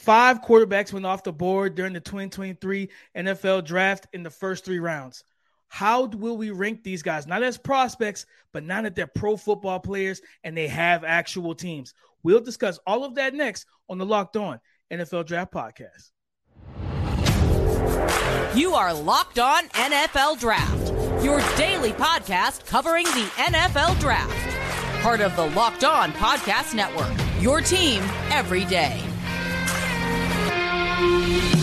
Five quarterbacks went off the board during the 2023 NFL draft in the first three rounds. How will we rank these guys? Not as prospects, but now that they're pro football players and they have actual teams. We'll discuss all of that next on the Locked On NFL Draft Podcast. You are Locked On NFL Draft, your daily podcast covering the NFL Draft. Part of the Locked On Podcast Network, your team every day you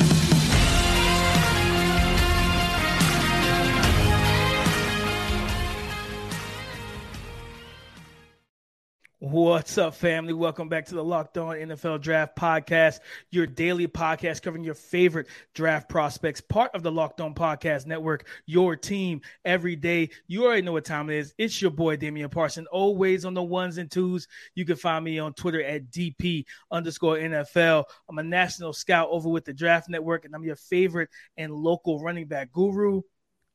What's up, family? Welcome back to the Locked On NFL Draft Podcast, your daily podcast covering your favorite draft prospects, part of the Locked On Podcast Network, your team every day. You already know what time it is. It's your boy, Damian Parson, always on the ones and twos. You can find me on Twitter at DP underscore NFL. I'm a national scout over with the Draft Network, and I'm your favorite and local running back guru.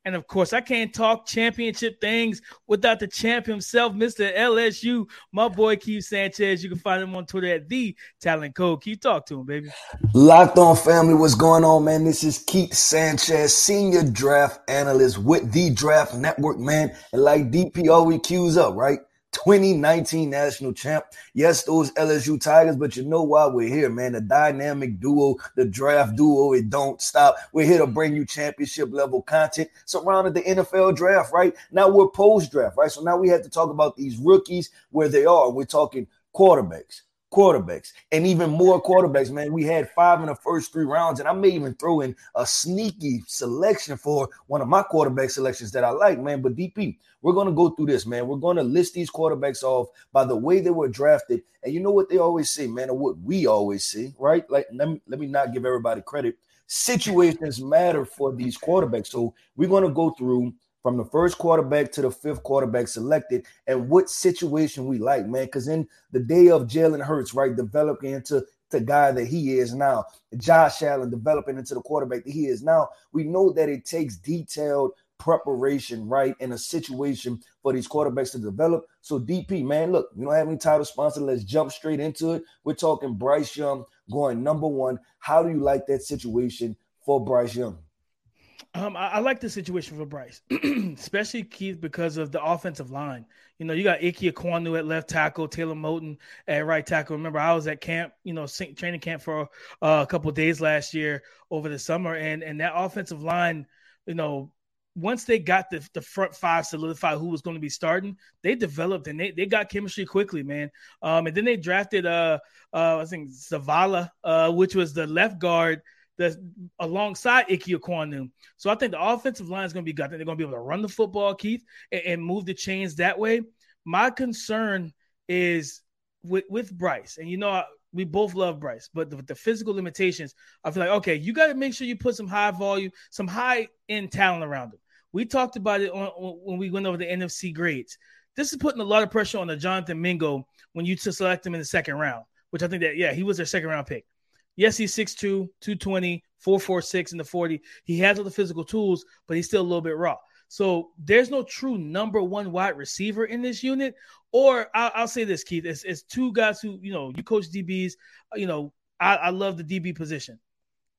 And of course, I can't talk championship things without the champ himself, Mr. LSU, my boy Keith Sanchez. You can find him on Twitter at the Talent Code. Keith, talk to him, baby. Locked on family, what's going on, man? This is Keith Sanchez, senior draft analyst with the Draft Network, man. And like DP always cues up, right? 2019 national champ. Yes, those LSU Tigers, but you know why we're here, man. The dynamic duo, the draft duo, it don't stop. We're here to bring you championship level content surrounding the NFL draft, right? Now we're post draft, right? So now we have to talk about these rookies where they are. We're talking quarterbacks, quarterbacks and even more quarterbacks, man. We had five in the first three rounds, and I may even throw in a sneaky selection for one of my quarterback selections that I like, man. But DP, we're going to go through this, man. We're going to list these quarterbacks off by the way they were drafted. And you know what they always say, man, or what we always say, right? Like, let me, let me not give everybody credit. Situations matter for these quarterbacks. So we're going to go through from the first quarterback to the fifth quarterback selected and what situation we like, man. Because in the day of Jalen Hurts, right, developing into the guy that he is now, Josh Allen developing into the quarterback that he is now, we know that it takes detailed preparation, right, in a situation for these quarterbacks to develop. So, DP, man, look, we don't have any title sponsor. Let's jump straight into it. We're talking Bryce Young going number one. How do you like that situation for Bryce Young? Um, I, I, like the situation for Bryce, especially Keith because of the offensive line. You know, you got Ike Ekwonu at left tackle, Taylor Moton at right tackle. Remember, I was at camp, you know, training camp for uh, a couple days last year over the summer, and and that offensive line, you know, once they got the, the front five solidified who was going to be starting, they developed and they, they got chemistry quickly, man. Um, and then they drafted uh uh I think Zavala, uh, which was the left guard that's alongside Ike Ekwonu. So I think the offensive line is going to be good. I think they're going to be able to run the football, Keith, and, and move the chains that way. My concern is with, with Bryce, and you know, we both love Bryce, but the, the physical limitations, I feel like, okay, you got to make sure you put some high volume, some high end talent around him. We talked about it on, when we went over the NFC grades. This is putting a lot of pressure on the Jonathan Mingo when you to select him in the second round, which I think that, yeah, he was their second round pick. Yes, he's 6'2, 220, 446 in the 40. He has all the physical tools, but he's still a little bit raw. So there's no true number one wide receiver in this unit. Or I'll, I'll say this, Keith, it's, it's, two guys who, you know, you coach DBs, uh, you know, I, I love the DB position.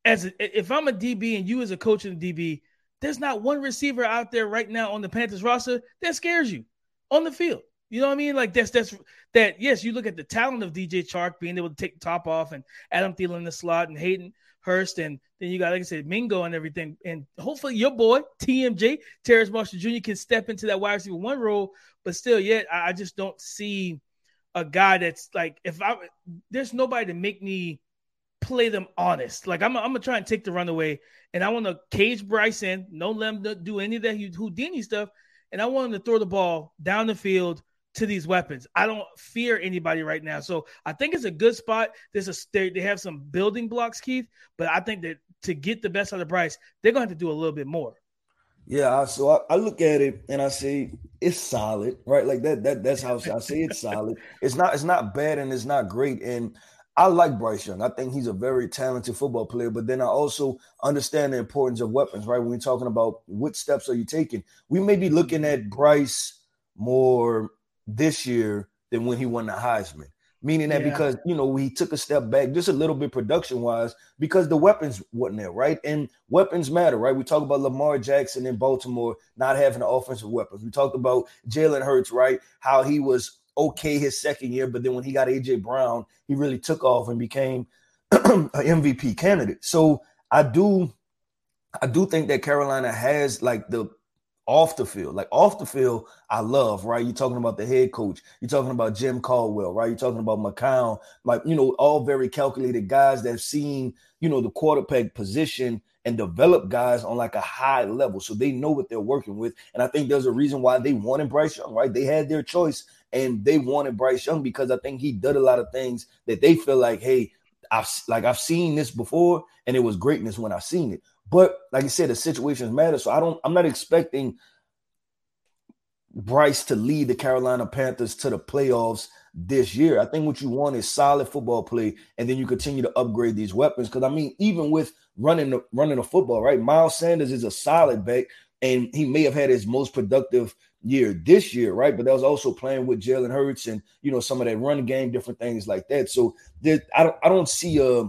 As a, if I'm a DB and you as a coach in the DB, there's not one receiver out there right now on the Panthers roster that scares you on the field. You know what I mean? Like that's that's that. Yes, you look at the talent of DJ Chark being able to take the top off, and Adam Thielen in the slot, and Hayden Hurst, and then you got like I said, Mingo and everything, and hopefully your boy TMJ Terrace Marshall Jr. can step into that wide receiver one role. But still, yet I, I just don't see a guy that's like if I there's nobody to make me play them honest. Like I'm, I'm gonna try and take the runaway, and I want to cage Bryson, no let him do any of that Houdini stuff, and I want him to throw the ball down the field to these weapons. I don't fear anybody right now. So I think it's a good spot. There's a they, they have some building blocks, Keith, but I think that to get the best out of Bryce, they're going to have to do a little bit more. Yeah, so I, I, look at it and I say it's solid, right? Like that. That that's how I say it's solid. It's not it's not bad and it's not great. And I like Bryce Young. I think he's a very talented football player. But then I also understand the importance of weapons, right? When we're talking about what steps are you taking, we may be looking at Bryce more this year than when he won the Heisman. meaning that yeah. because you know he took a step back just a little bit production wise because the weapons wasn't there, right? And weapons matter, right? We talk about Lamar Jackson in Baltimore not having the offensive weapons. We talked about Jalen Hurts, right? How he was okay his second year, but then when he got AJ Brown, he really took off and became an MVP candidate. So I do, I do think that Carolina has like the off the field. Like off the field, I love, right? You're talking about the head coach. You're talking about Jim Caldwell, right? You're talking about McCown, like, you know, all very calculated guys that have seen, you know, the quarterback position and develop guys on like a high level. So they know what they're working with. And I think there's a reason why they wanted Bryce Young, right? They had their choice and they wanted Bryce Young because I think he did a lot of things that they feel like, hey, I've like I've seen this before and it was greatness when I've seen it. But like I said, the situations matter. So I don't, I'm not expecting Bryce to lead the Carolina Panthers to the playoffs this year. I think what you want is solid football play, and then you continue to upgrade these weapons. Because I mean, even with running the running the football, right? Miles Sanders is a solid back, and he may have had his most productive year this year, right? But that was also playing with Jalen Hurts and you know some of that run game, different things like that. So there, I don't I don't see a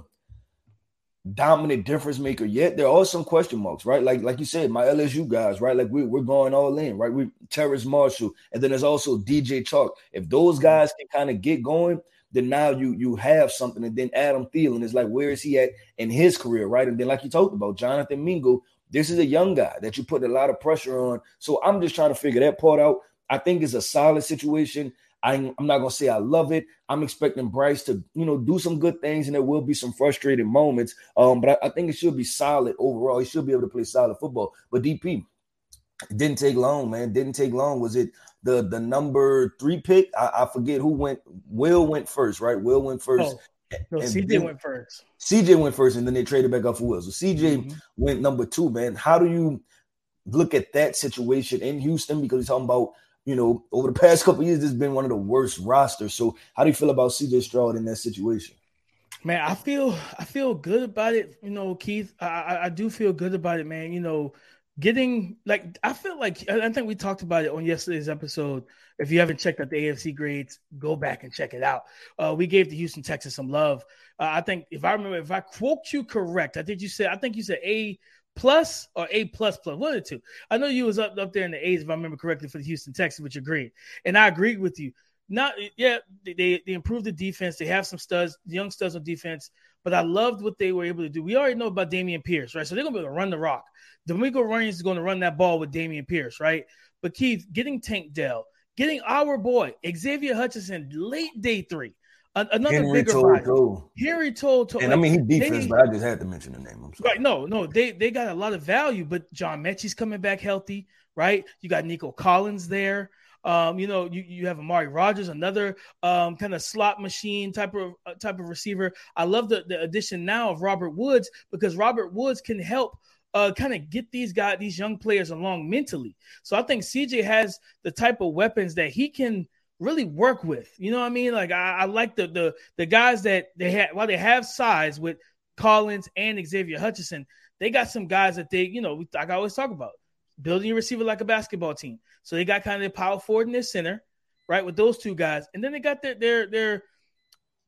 dominant difference maker yet. There are some question marks, right? Like like you said, my LSU guys, right? Like we, we're going all in, right? We Terrace Marshall, and then there's also DJ Chark. If those mm-hmm. guys can kind of get going, then now you you have something. And then Adam Thielen is like, where is he at in his career, right? And then like you talked about, Jonathan Mingo, this is a young guy that you put a lot of pressure on. So I'm just trying to figure that part out. I think it's a solid situation. I'm, I'm not gonna say I love it. I'm expecting Bryce to, you know, do some good things, and there will be some frustrating moments. Um, but I, I think it should be solid overall. He should be able to play solid football. But DP, it didn't take long, man. Didn't take long. Was it the the number three pick? I, I forget who went. Will went first, right? Will went first. Oh, no, CJ went first. CJ went first, and then they traded back up for Will. So CJ mm-hmm. went number two, man. How do you look at that situation in Houston? Because he's talking about you know, over the past couple years, this has been one of the worst rosters. So, how do you feel about CJ Stroud in that situation? Man, I feel I feel good about it. You know, Keith, I, I do feel good about it, man. You know, getting like I feel like I think we talked about it on yesterday's episode. If you haven't checked out the AFC grades, go back and check it out. Uh, we gave the Houston Texans some love. Uh, I think if I remember, if I quote you correct, I think you said I think you said A plus or A plus plus, one or two. I know you was up up there in the A's if I remember correctly for the Houston Texans, which agreed, and I agreed with you. Not yeah, they they improved the defense. They have some studs, young studs on defense, but I loved what they were able to do. We already know about Dameon Pierce, right? So they're gonna be able to run the rock. DeMeco Ryans is to run that ball with Dameon Pierce, right? But Keith, getting Tank Dell, getting our boy Xavier Hutchinson late day three another Henry bigger Told Henry told, told, and like, I mean he defense, they, but I just had to mention the name. Right? No, no, they they got a lot of value, but John Metchie's coming back healthy, right? You got Nico Collins there. Um, you know, you, you have Amari Rodgers, another um, kind of slot machine type of uh, type of receiver. I love the, the addition now of Robert Woods because Robert Woods can help uh, kind of get these guys, these young players along mentally. So I think CJ has the type of weapons that he can really work with. You know what I mean? Like I, I like the the the guys that they had while they have size with Collins and Xavier Hutchinson, they got some guys that they, you know, like I always talk about, building your receiver like a basketball team. So they got kind of their power forward in their center, right? With those two guys. And then they got their their their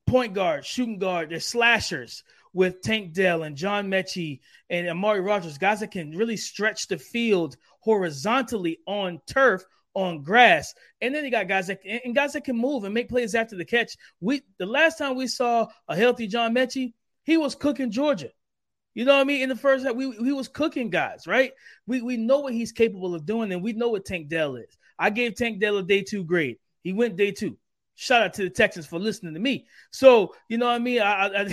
point guard, shooting guard, their slashers with Tank Dell and John Metchie and Amari Rodgers, guys that can really stretch the field horizontally on turf on grass. And then you got guys that and guys that can move and make plays after the catch. We the last time we saw a healthy John Metchie, he was cooking Georgia. You know what I mean? In the first half, we he was cooking guys, right? We we know what he's capable of doing, and we know what Tank Dell is. I gave Tank Dell a day two grade. He went day two. Shout out to the Texans for listening to me. So you know what I mean? I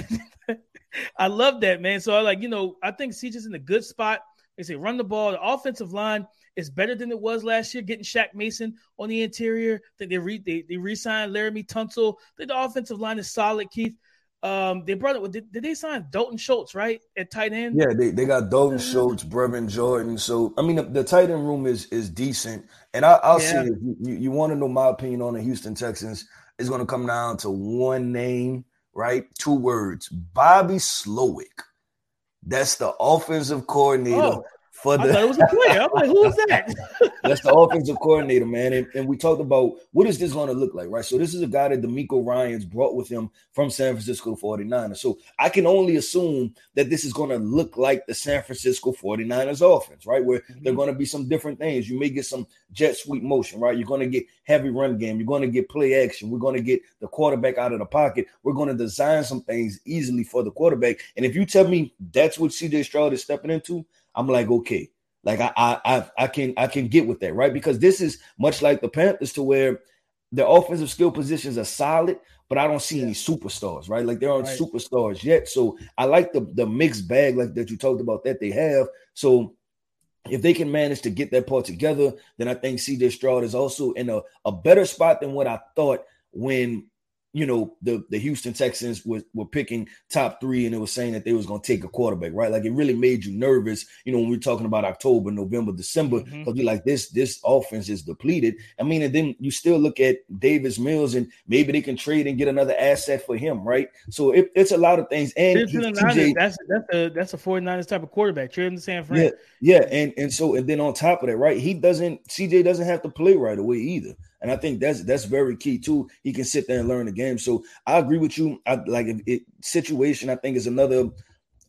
I, I love that man. So I like you know I think CJ's in a good spot. They say run the ball. The offensive line is better than it was last year. Getting Shaq Mason on the interior. I think they re they, they re-signed Laremy Tunsil. The offensive line is solid, Keith. Um, they brought it. Did, did they sign Dalton Schultz right at tight end? Yeah, they, they got Dalton Schultz, Brevin Jordan. So I mean, the, the, tight end room is is decent. And I, will yeah. say, you, you, you want to know my opinion on the Houston Texans? It's going to come down to one name, right? Two words: Bobby Slowik. That's the offensive coordinator. Oh for the. I thought it was a player. I'm like, who is that? That's the offensive coordinator, man. And, and we talked about what is this going to look like, right? So this is a guy that DeMeco Ryans brought with him from San Francisco 49ers. So I can only assume that this is going to look like the San Francisco 49ers offense, right? Where mm-hmm. there are going to be some different things. You may get some jet sweep motion, right? You're going to get heavy run game. You're going to get play action. We're going to get the quarterback out of the pocket. We're going to design some things easily for the quarterback. And if you tell me that's what CJ Stroud is stepping into, I'm like, okay, like I, I, I can, I can get with that, right? Because this is much like the Panthers, to where the offensive skill positions are solid, but I don't see any superstars, right? Like there aren't right. superstars yet. So I like the the mixed bag, like that you talked about that they have. So if they can manage to get that part together, then I think CJ Stroud is also in a, a better spot than what I thought when you know the the Houston Texans were, were picking top three and it was saying that they was going to take a quarterback, right? Like it really made you nervous, you know, when we are talking about October, November, December, because mm-hmm. you're like this this offense is depleted. I mean, and then you still look at Davis Mills and maybe they can trade and get another asset for him, right? So it, it's a lot of things. And TJ, that's that's a that's a 49ers type of quarterback, trading San Fran. Yeah, yeah, and and so and then on top of that, right? He doesn't CJ doesn't have to play right away either. And I think that's that's very key too. He can sit there and learn the game. So I agree with you. I like it, situation. I think is another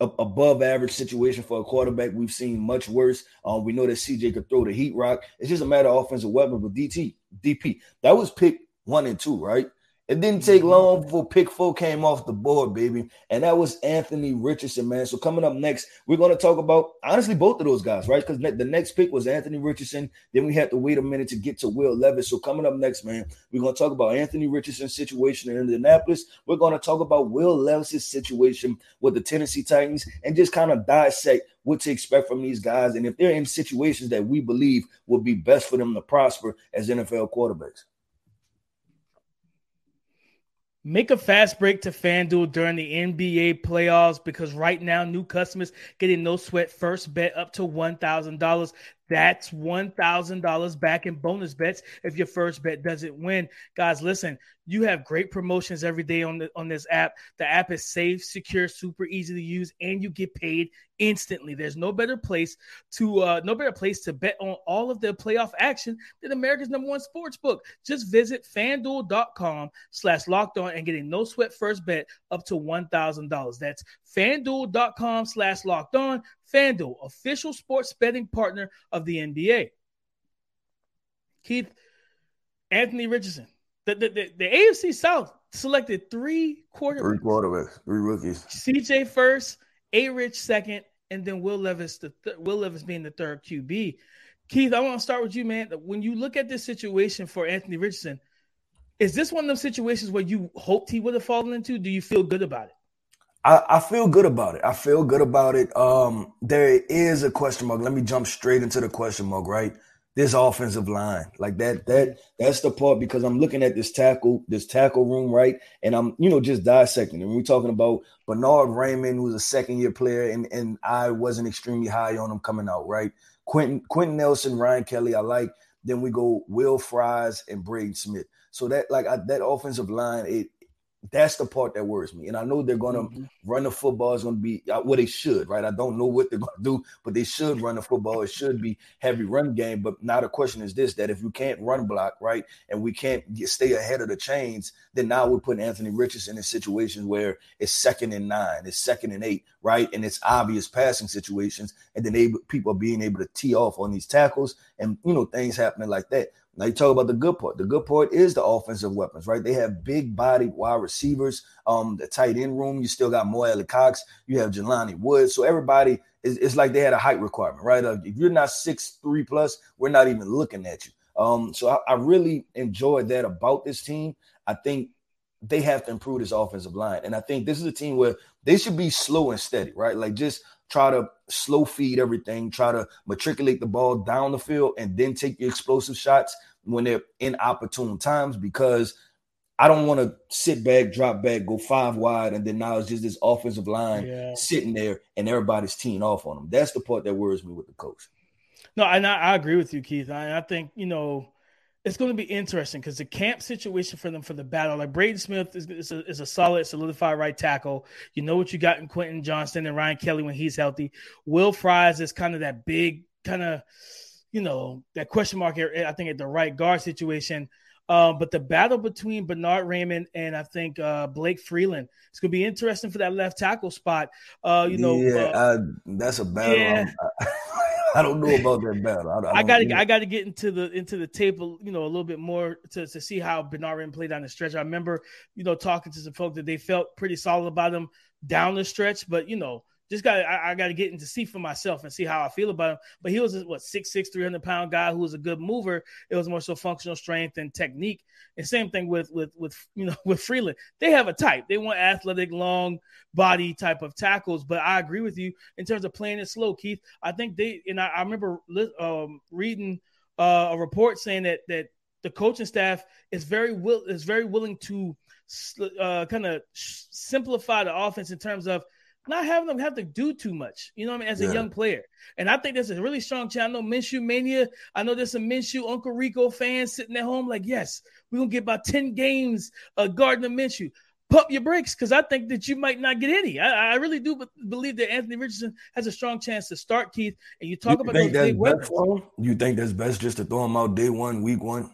above average situation for a quarterback. We've seen much worse. Um, we know that CJ could throw the heat rock. It's just a matter of offensive weapon. But DT, DP, that was pick one and two, right? It didn't take mm-hmm. long before pick four came off the board, baby. And that was Anthony Richardson, man. So coming up next, we're going to talk about honestly both of those guys, right? Because the next pick was Anthony Richardson. Then we had to wait a minute to get to Will Levis. So coming up next, man, we're going to talk about Anthony Richardson's situation in Indianapolis. We're going to talk about Will Levis's situation with the Tennessee Titans and just kind of dissect what to expect from these guys and if they're in situations that we believe would be best for them to prosper as NFL quarterbacks. Make a fast break to FanDuel during the NBA playoffs because right now, new customers getting no sweat first bet up to $1,000. That's $1,000 back in bonus bets if your first bet doesn't win. Guys, listen, you have great promotions every day on the, on this app. The app is safe, secure, super easy to use, and you get paid instantly. There's no better place to uh, no better place to bet on all of the playoff action than America's number one sports book. Just visit fanduel.com slash locked on and get a no sweat first bet up to $1,000. That's fanduel.com slash locked on. FanDuel, official sports betting partner of the NBA. Keith, Anthony Richardson, the, the, the, the AFC South selected three quarterbacks. Three quarterbacks, three rookies. CJ first, A Rich second, and then Will Levis, the th- Will Levis being the third QB. Keith, I want to start with you, man. When you look at this situation for Anthony Richardson, is this one of those situations where you hoped he would have fallen into? Do you feel good about it? I, I, feel good about it. I feel good about it. Um, there is a question mark. Let me jump straight into the question mark, right? This offensive line, like that, that that's the part because I'm looking at this tackle, this tackle room, right? And I'm, you know, just dissecting. And we're talking about Bernhard Raimann, who's a second year player, and and I wasn't extremely high on him coming out, right? Quentin Quenton Nelson, Ryan Kelly, I like. Then we go Will Fries and Braden Smith. So that like I, that offensive line, it that's the part that worries me. And I know they're going to mm-hmm. run the football. It's going to be uh, what well, they should, right? I don't know what they're going to do, but they should run the football. It should be heavy run game. But now the question is this: that if you can't run block, right, and we can't get, stay ahead of the chains, then now we're putting Anthony Richardson in situations where it's second and nine, it's second and eight, right, and it's obvious passing situations, and then they, people are being able to tee off on these tackles, and you know things happening like that. Now you talk about the good part. The good part is the offensive weapons, right? They have big bodied wide receivers. Um, the tight end room, you still got Mo Alie-Cox, you have Jelani Woods. So everybody is it's like they had a height requirement, right? Uh, if you're not six three plus, we're not even looking at you. Um, so I, I really enjoyed that about this team. I think they have to improve this offensive line. And I think this is a team where they should be slow and steady, right? Like just try to slow feed everything, try to matriculate the ball down the field, and then take the explosive shots when they're in opportune times because I don't want to sit back, drop back, go five wide, and then now it's just this offensive line yeah. sitting there and everybody's teeing off on them. That's the part that worries me with the coach. No, and I, I agree with you, Keith. I, I think, you know, it's going to be interesting because the camp situation for them for the battle, like Braden Smith is, is, a, is a solid, solidified right tackle. You know what you got in Quentin Johnston and Ryan Kelly when he's healthy. Will Fries is kind of that big, kind of, you know, that question mark here, I think, at the right guard situation. Um, but the battle between Bernhard Raimann and I think uh, Blake Freeland, it's going to be interesting for that left tackle spot. Uh, you know, yeah, uh, that's a battle. Yeah. I don't know about that battle. I, got to I got to get into the into the tape, you know, a little bit more to, to see how Bernhard played down the stretch. I remember, you know, talking to some folks that they felt pretty solid about him down the stretch, but you know, just got I, I got to get into see for myself and see how I feel about him. But he was a, what six six three hundred pound guy who was a good mover. It was more so functional strength and technique. And same thing with with with you know with Freeland. They have a type. They want athletic, long body type of tackles. But I agree with you in terms of playing it slow, Keith. I think they and I, I remember um, reading uh, a report saying that that the coaching staff is very will is very willing to uh, kind of simplify the offense in terms of not having them have to do too much, you know what I mean, as yeah. a young player. And I think there's a really strong chance. I know Minshew Mania. I know there's some Minshew Uncle Rico fans sitting at home like, yes, we're going to get about 10 games uh, Gardner Minshew. Pump your brakes because I think that you might not get any. I, I really do believe that Anthony Richardson has a strong chance to start, Keith. And you talk you about those big weapons. You think that's best just to throw him out day one, week one?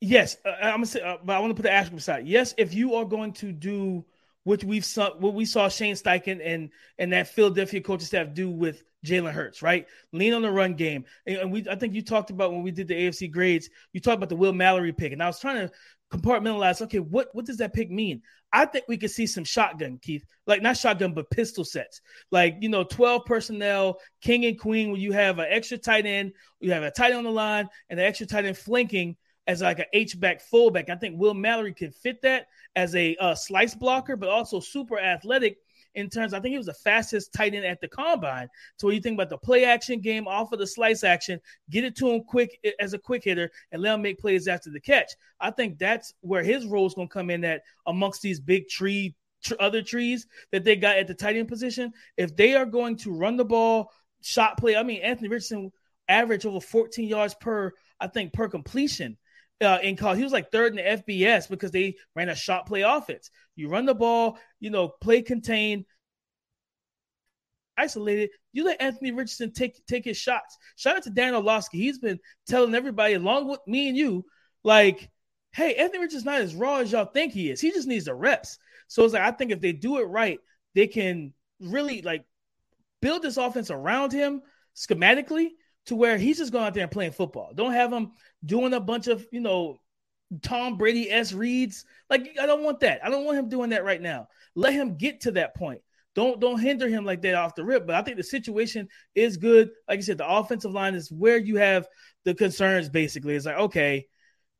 Yes. Uh, I'm going to say, uh, but I want to put the asterisk aside. Yes, if you are going to do – which we've saw what we saw Shane Steichen and and that Philadelphia coaching staff do with Jalen Hurts, right? Lean on the run game. And we I think you talked about when we did the AFC grades, you talked about the Will Mallory pick. And I was trying to compartmentalize, okay, what what does that pick mean? I think we could see some shotgun, Keith. Like not shotgun, but pistol sets. Like, you know, 12 personnel, king and queen, where you have an extra tight end, you have a tight end on the line, and an extra tight end flanking as like an H back fullback. I think Will Mallory can fit that as a uh, slice blocker, but also super athletic in terms. I think he was the fastest tight end at the combine. So when you think about the play action game off of the slice action, get it to him quick as a quick hitter, and let him make plays after the catch. I think that's where his role is going to come in. That amongst these big tree other trees that they got at the tight end position, if they are going to run the ball, shot play. I mean, Anthony Richardson average over 14 yards per, I think, per completion uh, in college. He was like third in the FBS because they ran a shot play offense. You run the ball, you know, play contain, isolated. You let Anthony Richardson take take his shots. Shout out to Dan Orlovsky. He's been telling everybody, along with me and you, like, hey, Anthony Richardson's not as raw as y'all think he is. He just needs the reps. So it's like I think if they do it right, they can really like build this offense around him schematically to where he's just going out there and playing football. Don't have him doing a bunch of, you know, Tom Brady S reads. Like I don't want that. I don't want him doing that right now. Let him get to that point. Don't don't hinder him like that off the rip. But I think the situation is good. Like I said, the offensive line is where you have the concerns. Basically, it's like okay,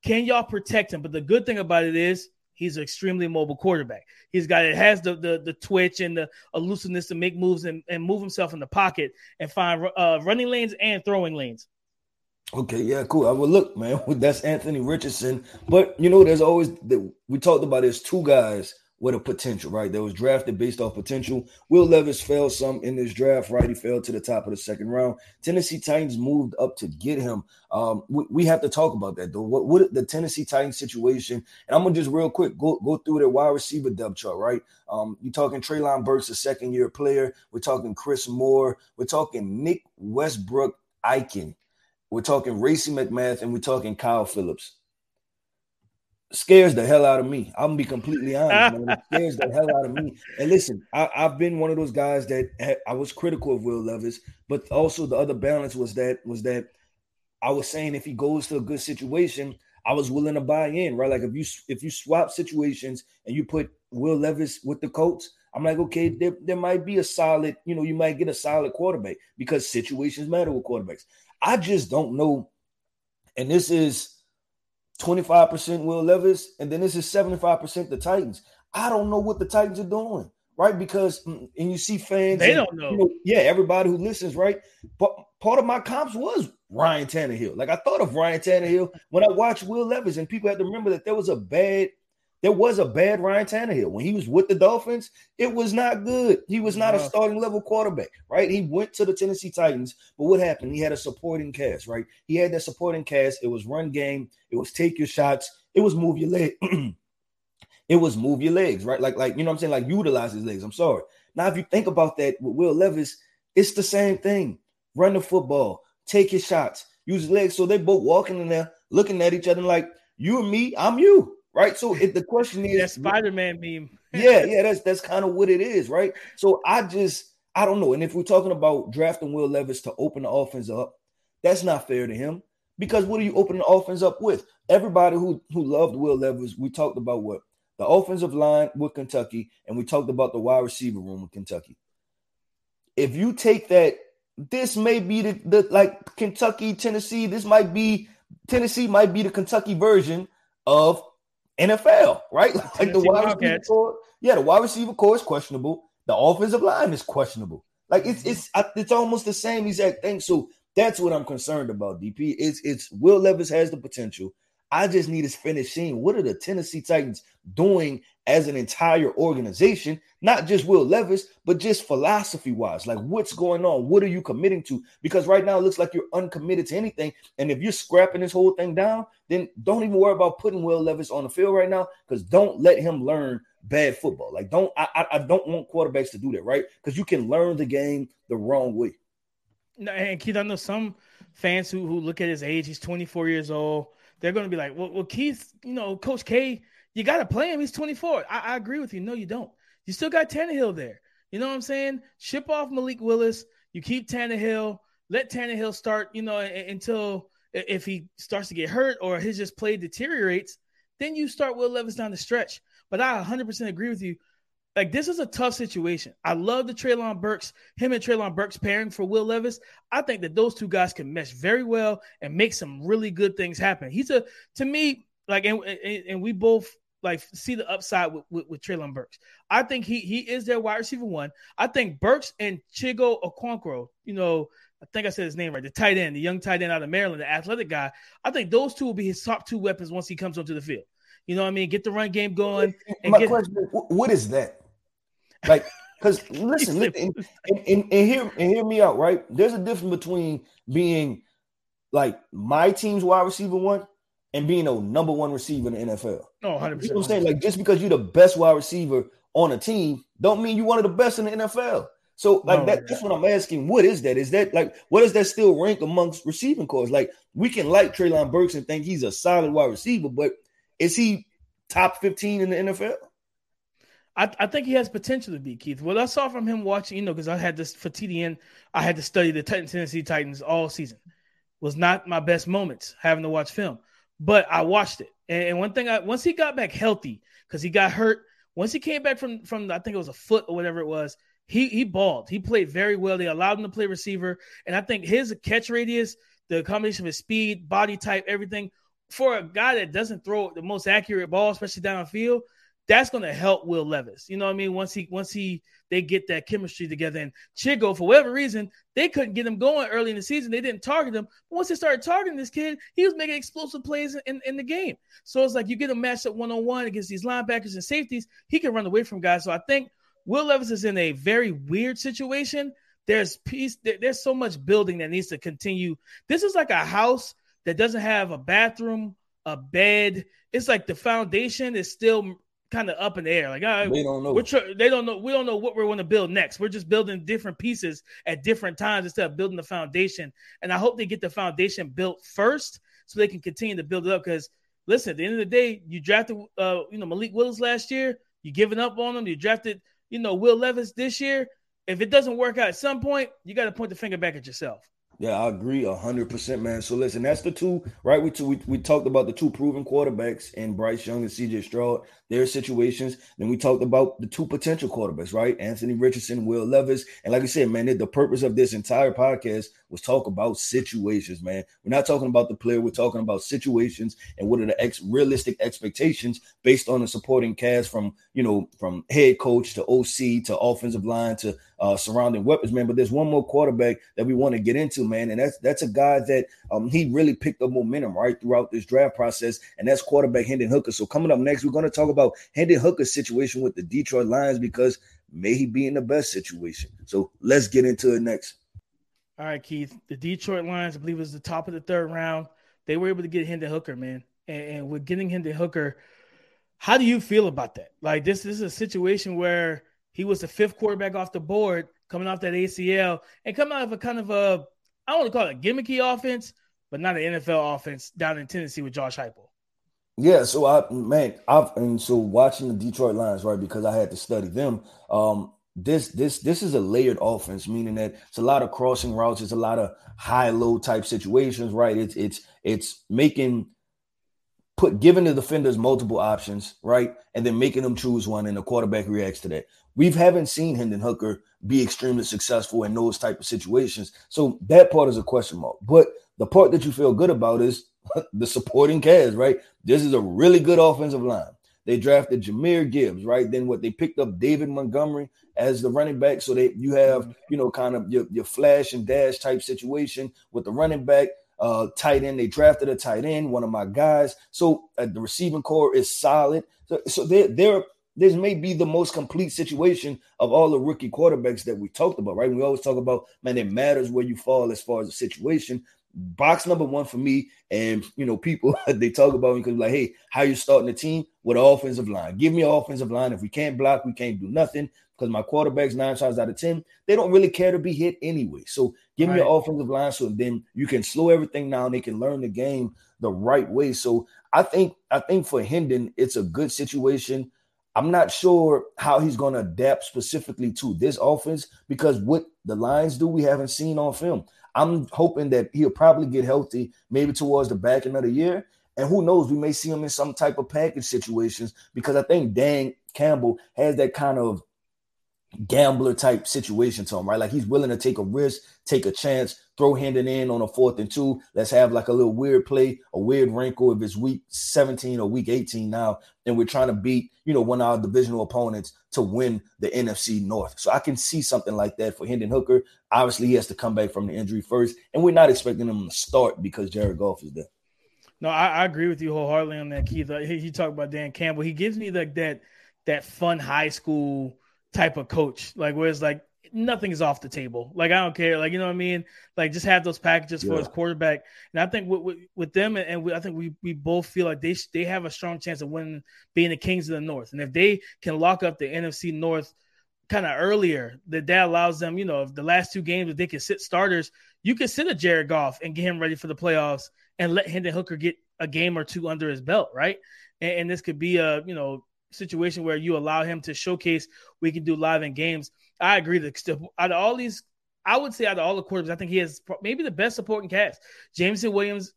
can y'all protect him? But the good thing about it is He's an extremely mobile quarterback. He's got it has the the, the twitch and the elusiveness to make moves and, and move himself in the pocket and find uh, running lanes and throwing lanes. Okay, yeah, cool. I will look, man. That's Anthony Richardson. But you know, there's always the, we talked about there's two guys with a potential, right? That was drafted based off potential. Will Levis fell some in this draft, right? He fell to the top of the second round. Tennessee Titans moved up to get him. Um, we, we, have to talk about that though. What, what the Tennessee Titans situation? And I'm gonna just real quick go go through the wide receiver depth chart, right? Um, you're talking Treylon Burks, a second year player. We're talking Chris Moore. We're talking Nick Westbrook Ikhine. We're talking Racey McMath, and we're talking Kyle Phillips scares the hell out of me. I'm gonna be completely honest, man. It scares the hell out of me. And listen, I, have been one of those guys that had, I was critical of Will Levis, but also the other balance was that was that I was saying if he goes to a good situation, I was willing to buy in, right? Like if you if you swap situations and you put Will Levis with the Colts, I'm like, okay, there, there might be a solid, you know, you might get a solid quarterback because situations matter with quarterbacks. I just don't know. And this is 25% Will Levis, and then this is 75% the Titans. I don't know what the Titans are doing, right? Because mm, and you see fans, they and, don't know. You know. Yeah, everybody who listens, right? But part of my comps was Ryan Tannehill. Like I thought of Ryan Tannehill when I watched Will Levis, and people had to remember that there was a bad There was a bad Ryan Tannehill when he was with the Dolphins. It was not good. He was not a starting level quarterback, right? He went to the Tennessee Titans, but what happened? He had a supporting cast, right? He had that supporting cast. It was run game. It was take your shots. It was move your leg. it was move your legs, right? Like, like you know what I'm saying? Like utilize his legs. I'm sorry. Now, if you think about that with Will Levis, it's the same thing. Run the football, take your shots, use his legs. So they both walking in there, looking at each other like, you and me, I'm you right? So if the question is that Spider-Man meme. yeah, yeah, that's that's kind of what it is, right? So I just I don't know. And if we're talking about drafting Will Levis to open the offense up, that's not fair to him because what are you opening the offense up with? Everybody who who loved Will Levis, we talked about what the offensive line with Kentucky, and we talked about the wide receiver room with Kentucky. If you take that, this may be the, the like Kentucky, Tennessee. This might be Tennessee might be the Kentucky version of NFL, right? Like the wide receiver core, yeah, the wide receiver core is questionable. The offensive line is questionable. Like it's mm-hmm. it's it's almost the same exact thing. So that's what I'm concerned about. DP, it's it's Will Levis has the potential. I just need to finish seeing what are the Tennessee Titans doing as an entire organization, not just Will Levis, but just philosophy wise. Like, what's going on? What are you committing to? Because right now it looks like you're uncommitted to anything. And if you're scrapping this whole thing down, then don't even worry about putting Will Levis on the field right now because don't let him learn bad football. Like, don't I, I don't want quarterbacks to do that, right? Because you can learn the game the wrong way. And Keith, I know some fans who, who look at his age, he's 24 years old. They're going to be like, well, well, Keith, you know, Coach K you got to play him. He's 24. I, I, agree with you. No, you don't. You still got Tannehill there. You know what I'm saying? Ship off Malik Willis. You keep Tannehill. Let Tannehill start, you know, until if he starts to get hurt or his just play deteriorates, then you start Will Levis down the stretch. But I 100% agree with you. Like, this is a tough situation. I love the Treylon Burks, him and Treylon Burks pairing for Will Levis. I think that those two guys can mesh very well and make some really good things happen. He's a, to me, like, and, and we both like see the upside with, with, with Treylon Burks. I think he he is their wide receiver one. I think Burks and Chiggo Okonkwo, you know, I think I said his name right, the tight end, the young tight end out of Maryland, the athletic guy. I think those two will be his top two weapons once he comes onto the field. You know what I mean? Get the run game going. My get... question: What is that? Like, because listen, listen and, and, and, hear and hear me out. Right? There's a difference between being like my team's wide receiver one and being a number one receiver in the NFL. No, 100%. You know what I'm saying? Like, just because you're the best wide receiver on a team, don't mean you're one of the best in the NFL. So, like, no, that, that's what I'm asking. What is that? Is that like, what does that still rank amongst receiving cores? Like, we can like Treylon Burks and think he's a solid wide receiver, but is he top 15 in the NFL? I, I, think he has potential to be Keith. What I saw from him watching, you know, because I had this for TDN, I had to study the Tennessee Titans all season. Was not my best moments having to watch film but I watched it. And, one thing, I once he got back healthy, because he got hurt. Once he came back from from I think it was a foot or whatever it was, he he balled. He played very well. They allowed him to play receiver, and I think his catch radius, the combination of his speed, body type, everything, for a guy that doesn't throw the most accurate ball, especially downfield, that's going to help Will Levis. You know what I mean? Once he once he they get that chemistry together. And Chigo for whatever reason, they couldn't get him going early in the season. They didn't target him. But once they started targeting this kid, he was making explosive plays in, in the game. So it's like you get him matched up one on one against these linebackers and safeties. He can run away from guys. So I think Will Levis is in a very weird situation. There's piece. There's so much building that needs to continue. This is like a house that doesn't have a bathroom, a bed. It's like the foundation is still kind of up in the air. Like, all right, they don't know. We're tr- they don't know. We don't know what we're going to build next. We're just building different pieces at different times instead of building the foundation. And I hope they get the foundation built first so they can continue to build it up. Because listen, at the end of the day, you drafted, uh, you know, Malik Willis last year. You giving up on him. You drafted, you know, Will Levis this year. If it doesn't work out at some point, you got to point the finger back at yourself. Yeah, I agree hundred percent, man. So listen, that's the two, right? We, two, we we talked about the two proven quarterbacks and Bryce Young and CJ Stroud, their situations. Then we talked about the two potential quarterbacks, right? Anthony Richardson, Will Levis, and like I said, man, the purpose of this entire podcast was talk about situations, man. We're not talking about the player, we're talking about situations and what are the ex- realistic expectations based on the supporting cast from you know from head coach to OC to offensive line to uh, surrounding weapons, man. But there's one more quarterback that we want to get into, man, and that's that's a guy that um, he really picked up momentum right throughout this draft process, and that's quarterback Hendon Hooker. So coming up next, we're going to talk about Hendon Hooker's situation with the Detroit Lions because may he be in the best situation. So let's get into it next. All right, Keith. The Detroit Lions, I believe, was the top of the third round. They were able to get Hendon Hooker, man, and, and with getting Hendon Hooker how do you feel about that? Like this, this is a situation where he was the fifth quarterback off the board, coming off that ACL, and coming out of a kind of a I don't want to call it a gimmicky offense, but not an NFL offense down in Tennessee with Josh Heupel. Yeah, so I man, I've and so watching the Detroit Lions, right? Because I had to study them. Um, this this this is a layered offense, meaning that it's a lot of crossing routes, it's a lot of high low type situations, right? It's it's it's making put giving the defenders multiple options, right? And then making them choose one, and the quarterback reacts to that. We haven't seen Hendon Hooker be extremely successful in those type of situations. So that part is a question mark. But the part that you feel good about is the supporting cast, right? This is a really good offensive line. They drafted Jahmyr Gibbs, right? Then what they picked up David Montgomery as the running back. So they you have, mm-hmm. you know, kind of your, your flash and dash type situation with the running back uh, tight end. They drafted a tight end, one of my guys. So uh, the receiving core is solid. So, so they're, they're this may be the most complete situation of all the rookie quarterbacks that we talked about, right? We always talk about, man, it matters where you fall as far as the situation. Box number one for me, and you know, people they talk about because like, hey, how you starting the team with offensive line? Give me an offensive line. If we can't block, we can't do nothing because my quarterbacks nine times out of ten they don't really care to be hit anyway. So give right. me an offensive line so then you can slow everything down. They can learn the game the right way. So I think I think for Hendon it's a good situation. I'm not sure how he's going to adapt specifically to this offense because what the Lions do we haven't seen on film. I'm hoping that he'll probably get healthy maybe towards the back end of the year. And who knows, we may see him in some type of package situations because I think Dan Campbell has that kind of gambler type situation to him, right? Like he's willing to take a risk, take a chance, throw Hendon in on a fourth and two. Let's have like a little weird play, a weird wrinkle if it's week 17 or week 18 now, and we're trying to beat, you know, one of our divisional opponents to win the NFC North. So I can see something like that for Hendon Hooker. Obviously, he has to come back from the injury first, and we're not expecting him to start because Jared Goff is there. No, I, I agree with you wholeheartedly on that, Keith. Uh, he, he talked about Dan Campbell. He gives me like that that fun high school type of coach, like where it's like nothing is off the table. Like I don't care. Like you know what I mean. Like just have those packages yeah. for his quarterback. And I think with with, with them and we, I think we we both feel like they they have a strong chance of winning, being the kings of the North. And if they can lock up the NFC North kind of earlier, that that allows them. You know, if the last two games if they can sit starters, you can sit a Jared Goff and get him ready for the playoffs and let Hendon Hooker get a game or two under his belt, right? And, and this could be a you know situation where you allow him to showcase we can do live in games. I agree that out of all these, I would say out of all the quarterbacks, I think he has maybe the best supporting cast. Jameson Williams,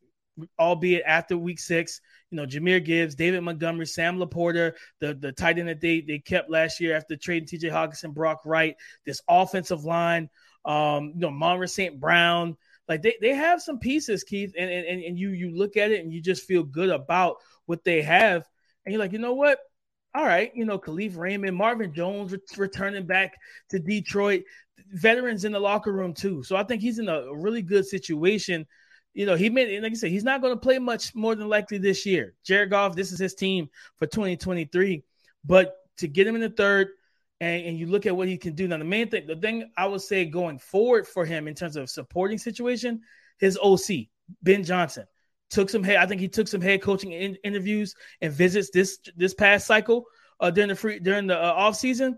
albeit after week six, you know, Jahmyr Gibbs, David Montgomery, Sam LaPorta, the, the tight end that they, they kept last year after trading TJ Hockenson, Brock Wright, this offensive line, um, you know, Amon-Ra St. Brown. Like they, they have some pieces, Keith, and, and and you you look at it and you just feel good about what they have. And you're like, you know what? All right, you know, Kalif Raymond, Marvin Jones re- returning back to Detroit, veterans in the locker room too. So I think he's in a really good situation. You know, he made, like I said, he's not going to play much more than likely this year. Jared Goff, this is his team for 2023. But to get him in the third, and, and you look at what he can do now, the main thing, the thing I would say going forward for him in terms of supporting situation, his OC, Ben Johnson took some head. I think he took some head coaching in, interviews and visits this this past cycle uh, during the free during the uh, off season.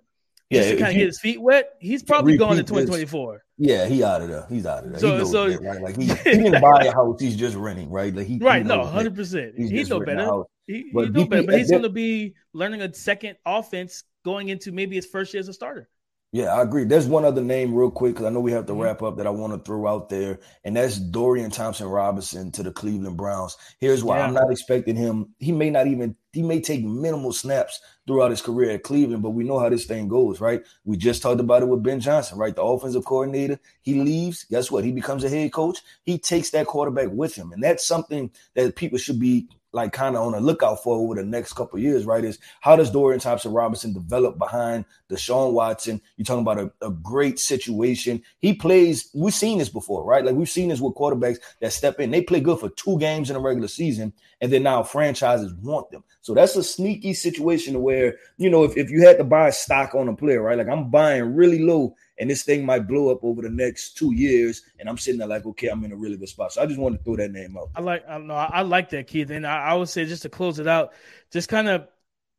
Yeah, to kind of get his feet wet. He's probably going to 2024. Yeah, he out of there. He's out of there. So, so that, right? like he, he didn't buy a house. He's just renting, right? Like he right. He no, hundred percent. He know better. He, but he know better. But he's going to be learning a second offense going into maybe his first year as a starter. Yeah, I agree. There's one other name, real quick, because I know we have to mm-hmm. wrap up that I want to throw out there, and that's Dorian Thompson Robinson to the Cleveland Browns. Here's why yeah. I'm not expecting him. He may not even, he may take minimal snaps throughout his career at Cleveland, but we know how this thing goes, right? We just talked about it with Ben Johnson, right? The offensive coordinator, he leaves. Guess what? He becomes a head coach. He takes that quarterback with him. And that's something that people should be like kind of on the lookout for over the next couple years, right? Is how does Dorian Thompson Robinson develop behind Deshaun Watson? You're talking about a, a great situation. He plays, we've seen this before, right? Like we've seen this with quarterbacks that step in. They play good for two games in a regular season, and then now franchises want them. So that's a sneaky situation where, you know, if, if you had to buy stock on a player, right? Like I'm buying really low and this thing might blow up over the next two years. And I'm sitting there like, okay, I'm in a really good spot. So I just wanted to throw that name out. I like, I don't know, I like that, Keith. And I, I would say just to close it out, just kind of,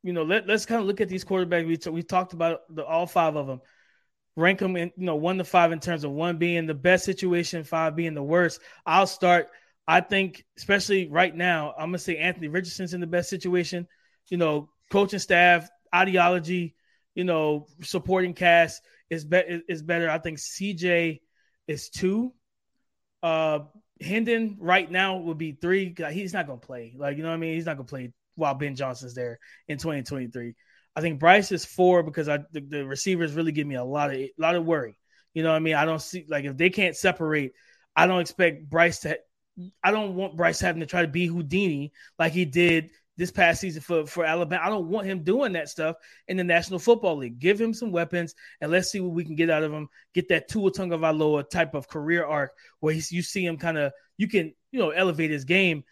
you know, let, let's kind of look at these quarterbacks. We, t- we talked about the, all five of them, rank them in, you know, one to five in terms of one being the best situation, five being the worst. I'll start. I think, especially right now, I'm gonna say Anthony Richardson's in the best situation. You know, coaching staff, ideology, you know, supporting cast is be- is better. I think CJ is two. Uh, Hendon right now would be three. He's not gonna play. Like you know what I mean. He's not gonna play while Ben Johnson's there in 2023. I think Bryce is four because I the, the receivers really give me a lot of a lot of worry. You know what I mean? I don't see like if they can't separate, I don't expect Bryce to. I don't want Bryce having to try to be Houdini like he did this past season for, for Alabama. I don't want him doing that stuff in the National Football League. Give him some weapons and let's see what we can get out of him. Get that Tua Tagovailoa type of career arc where you see him kind of you can you know elevate his game.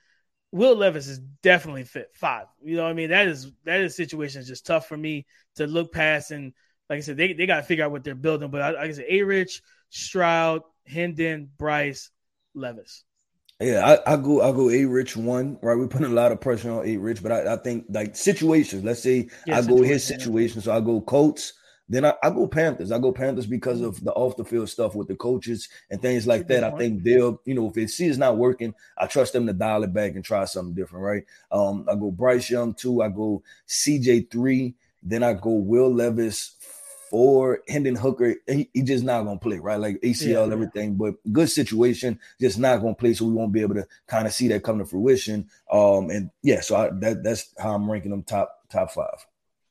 Will Levis is definitely fit five. You know what I mean? That is that is situation is just tough for me to look past and like I said, they, they got to figure out what they're building. But like I said, A Rich, Stroud, Hendon, Bryce, Levis. Yeah, I, I go I go a rich one, right? We put a lot of pressure on a rich, but I, I think like situations. Let's say yeah, I go his situation, so I go Colts. Then I, I, go Panthers. I go Panthers because of the off the field stuff with the coaches and things like that. I think they'll, you know, if they see it's not working, I trust them to dial it back and try something different, right? Um, I go Bryce Young two. I go CJ three. Then I go Will Levis or Hendon Hooker, he, he just not gonna play, right? Like ACL, yeah, everything, but good situation, just not gonna play, so we won't be able to kind of see that come to fruition. Um, and yeah, so I, that that's how I'm ranking them top top five.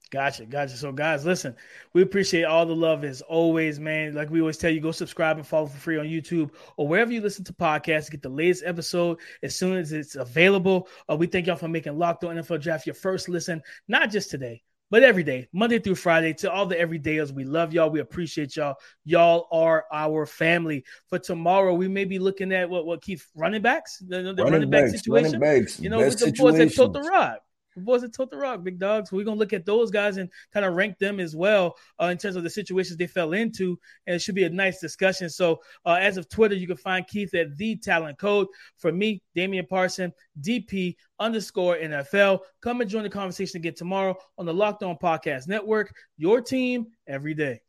Gotcha, gotcha. So, guys, listen, we appreciate all the love as always, man. Like we always tell you, go subscribe and follow for free on YouTube or wherever you listen to podcasts. Get the latest episode as soon as it's available. Uh, we thank y'all for making Locked On NFL Draft your first listen, not just today, but every day, Monday through Friday, to all the everydayers, we love y'all. We appreciate y'all. Y'all are our family. For tomorrow, we may be looking at what what Keith running backs, the, the running, running back situation. Running backs, you know, with the boys that tote the rock boys that tote the rock, big dogs. We're gonna look at those guys and kind of rank them as well uh, in terms of the situations they fell into, and it should be a nice discussion. So uh, as of Twitter, you can find Keith at the Talent Code. For me, Damian Parson, DP underscore NFL. Come and join the conversation again tomorrow on the Locked On Podcast Network. Your team every day.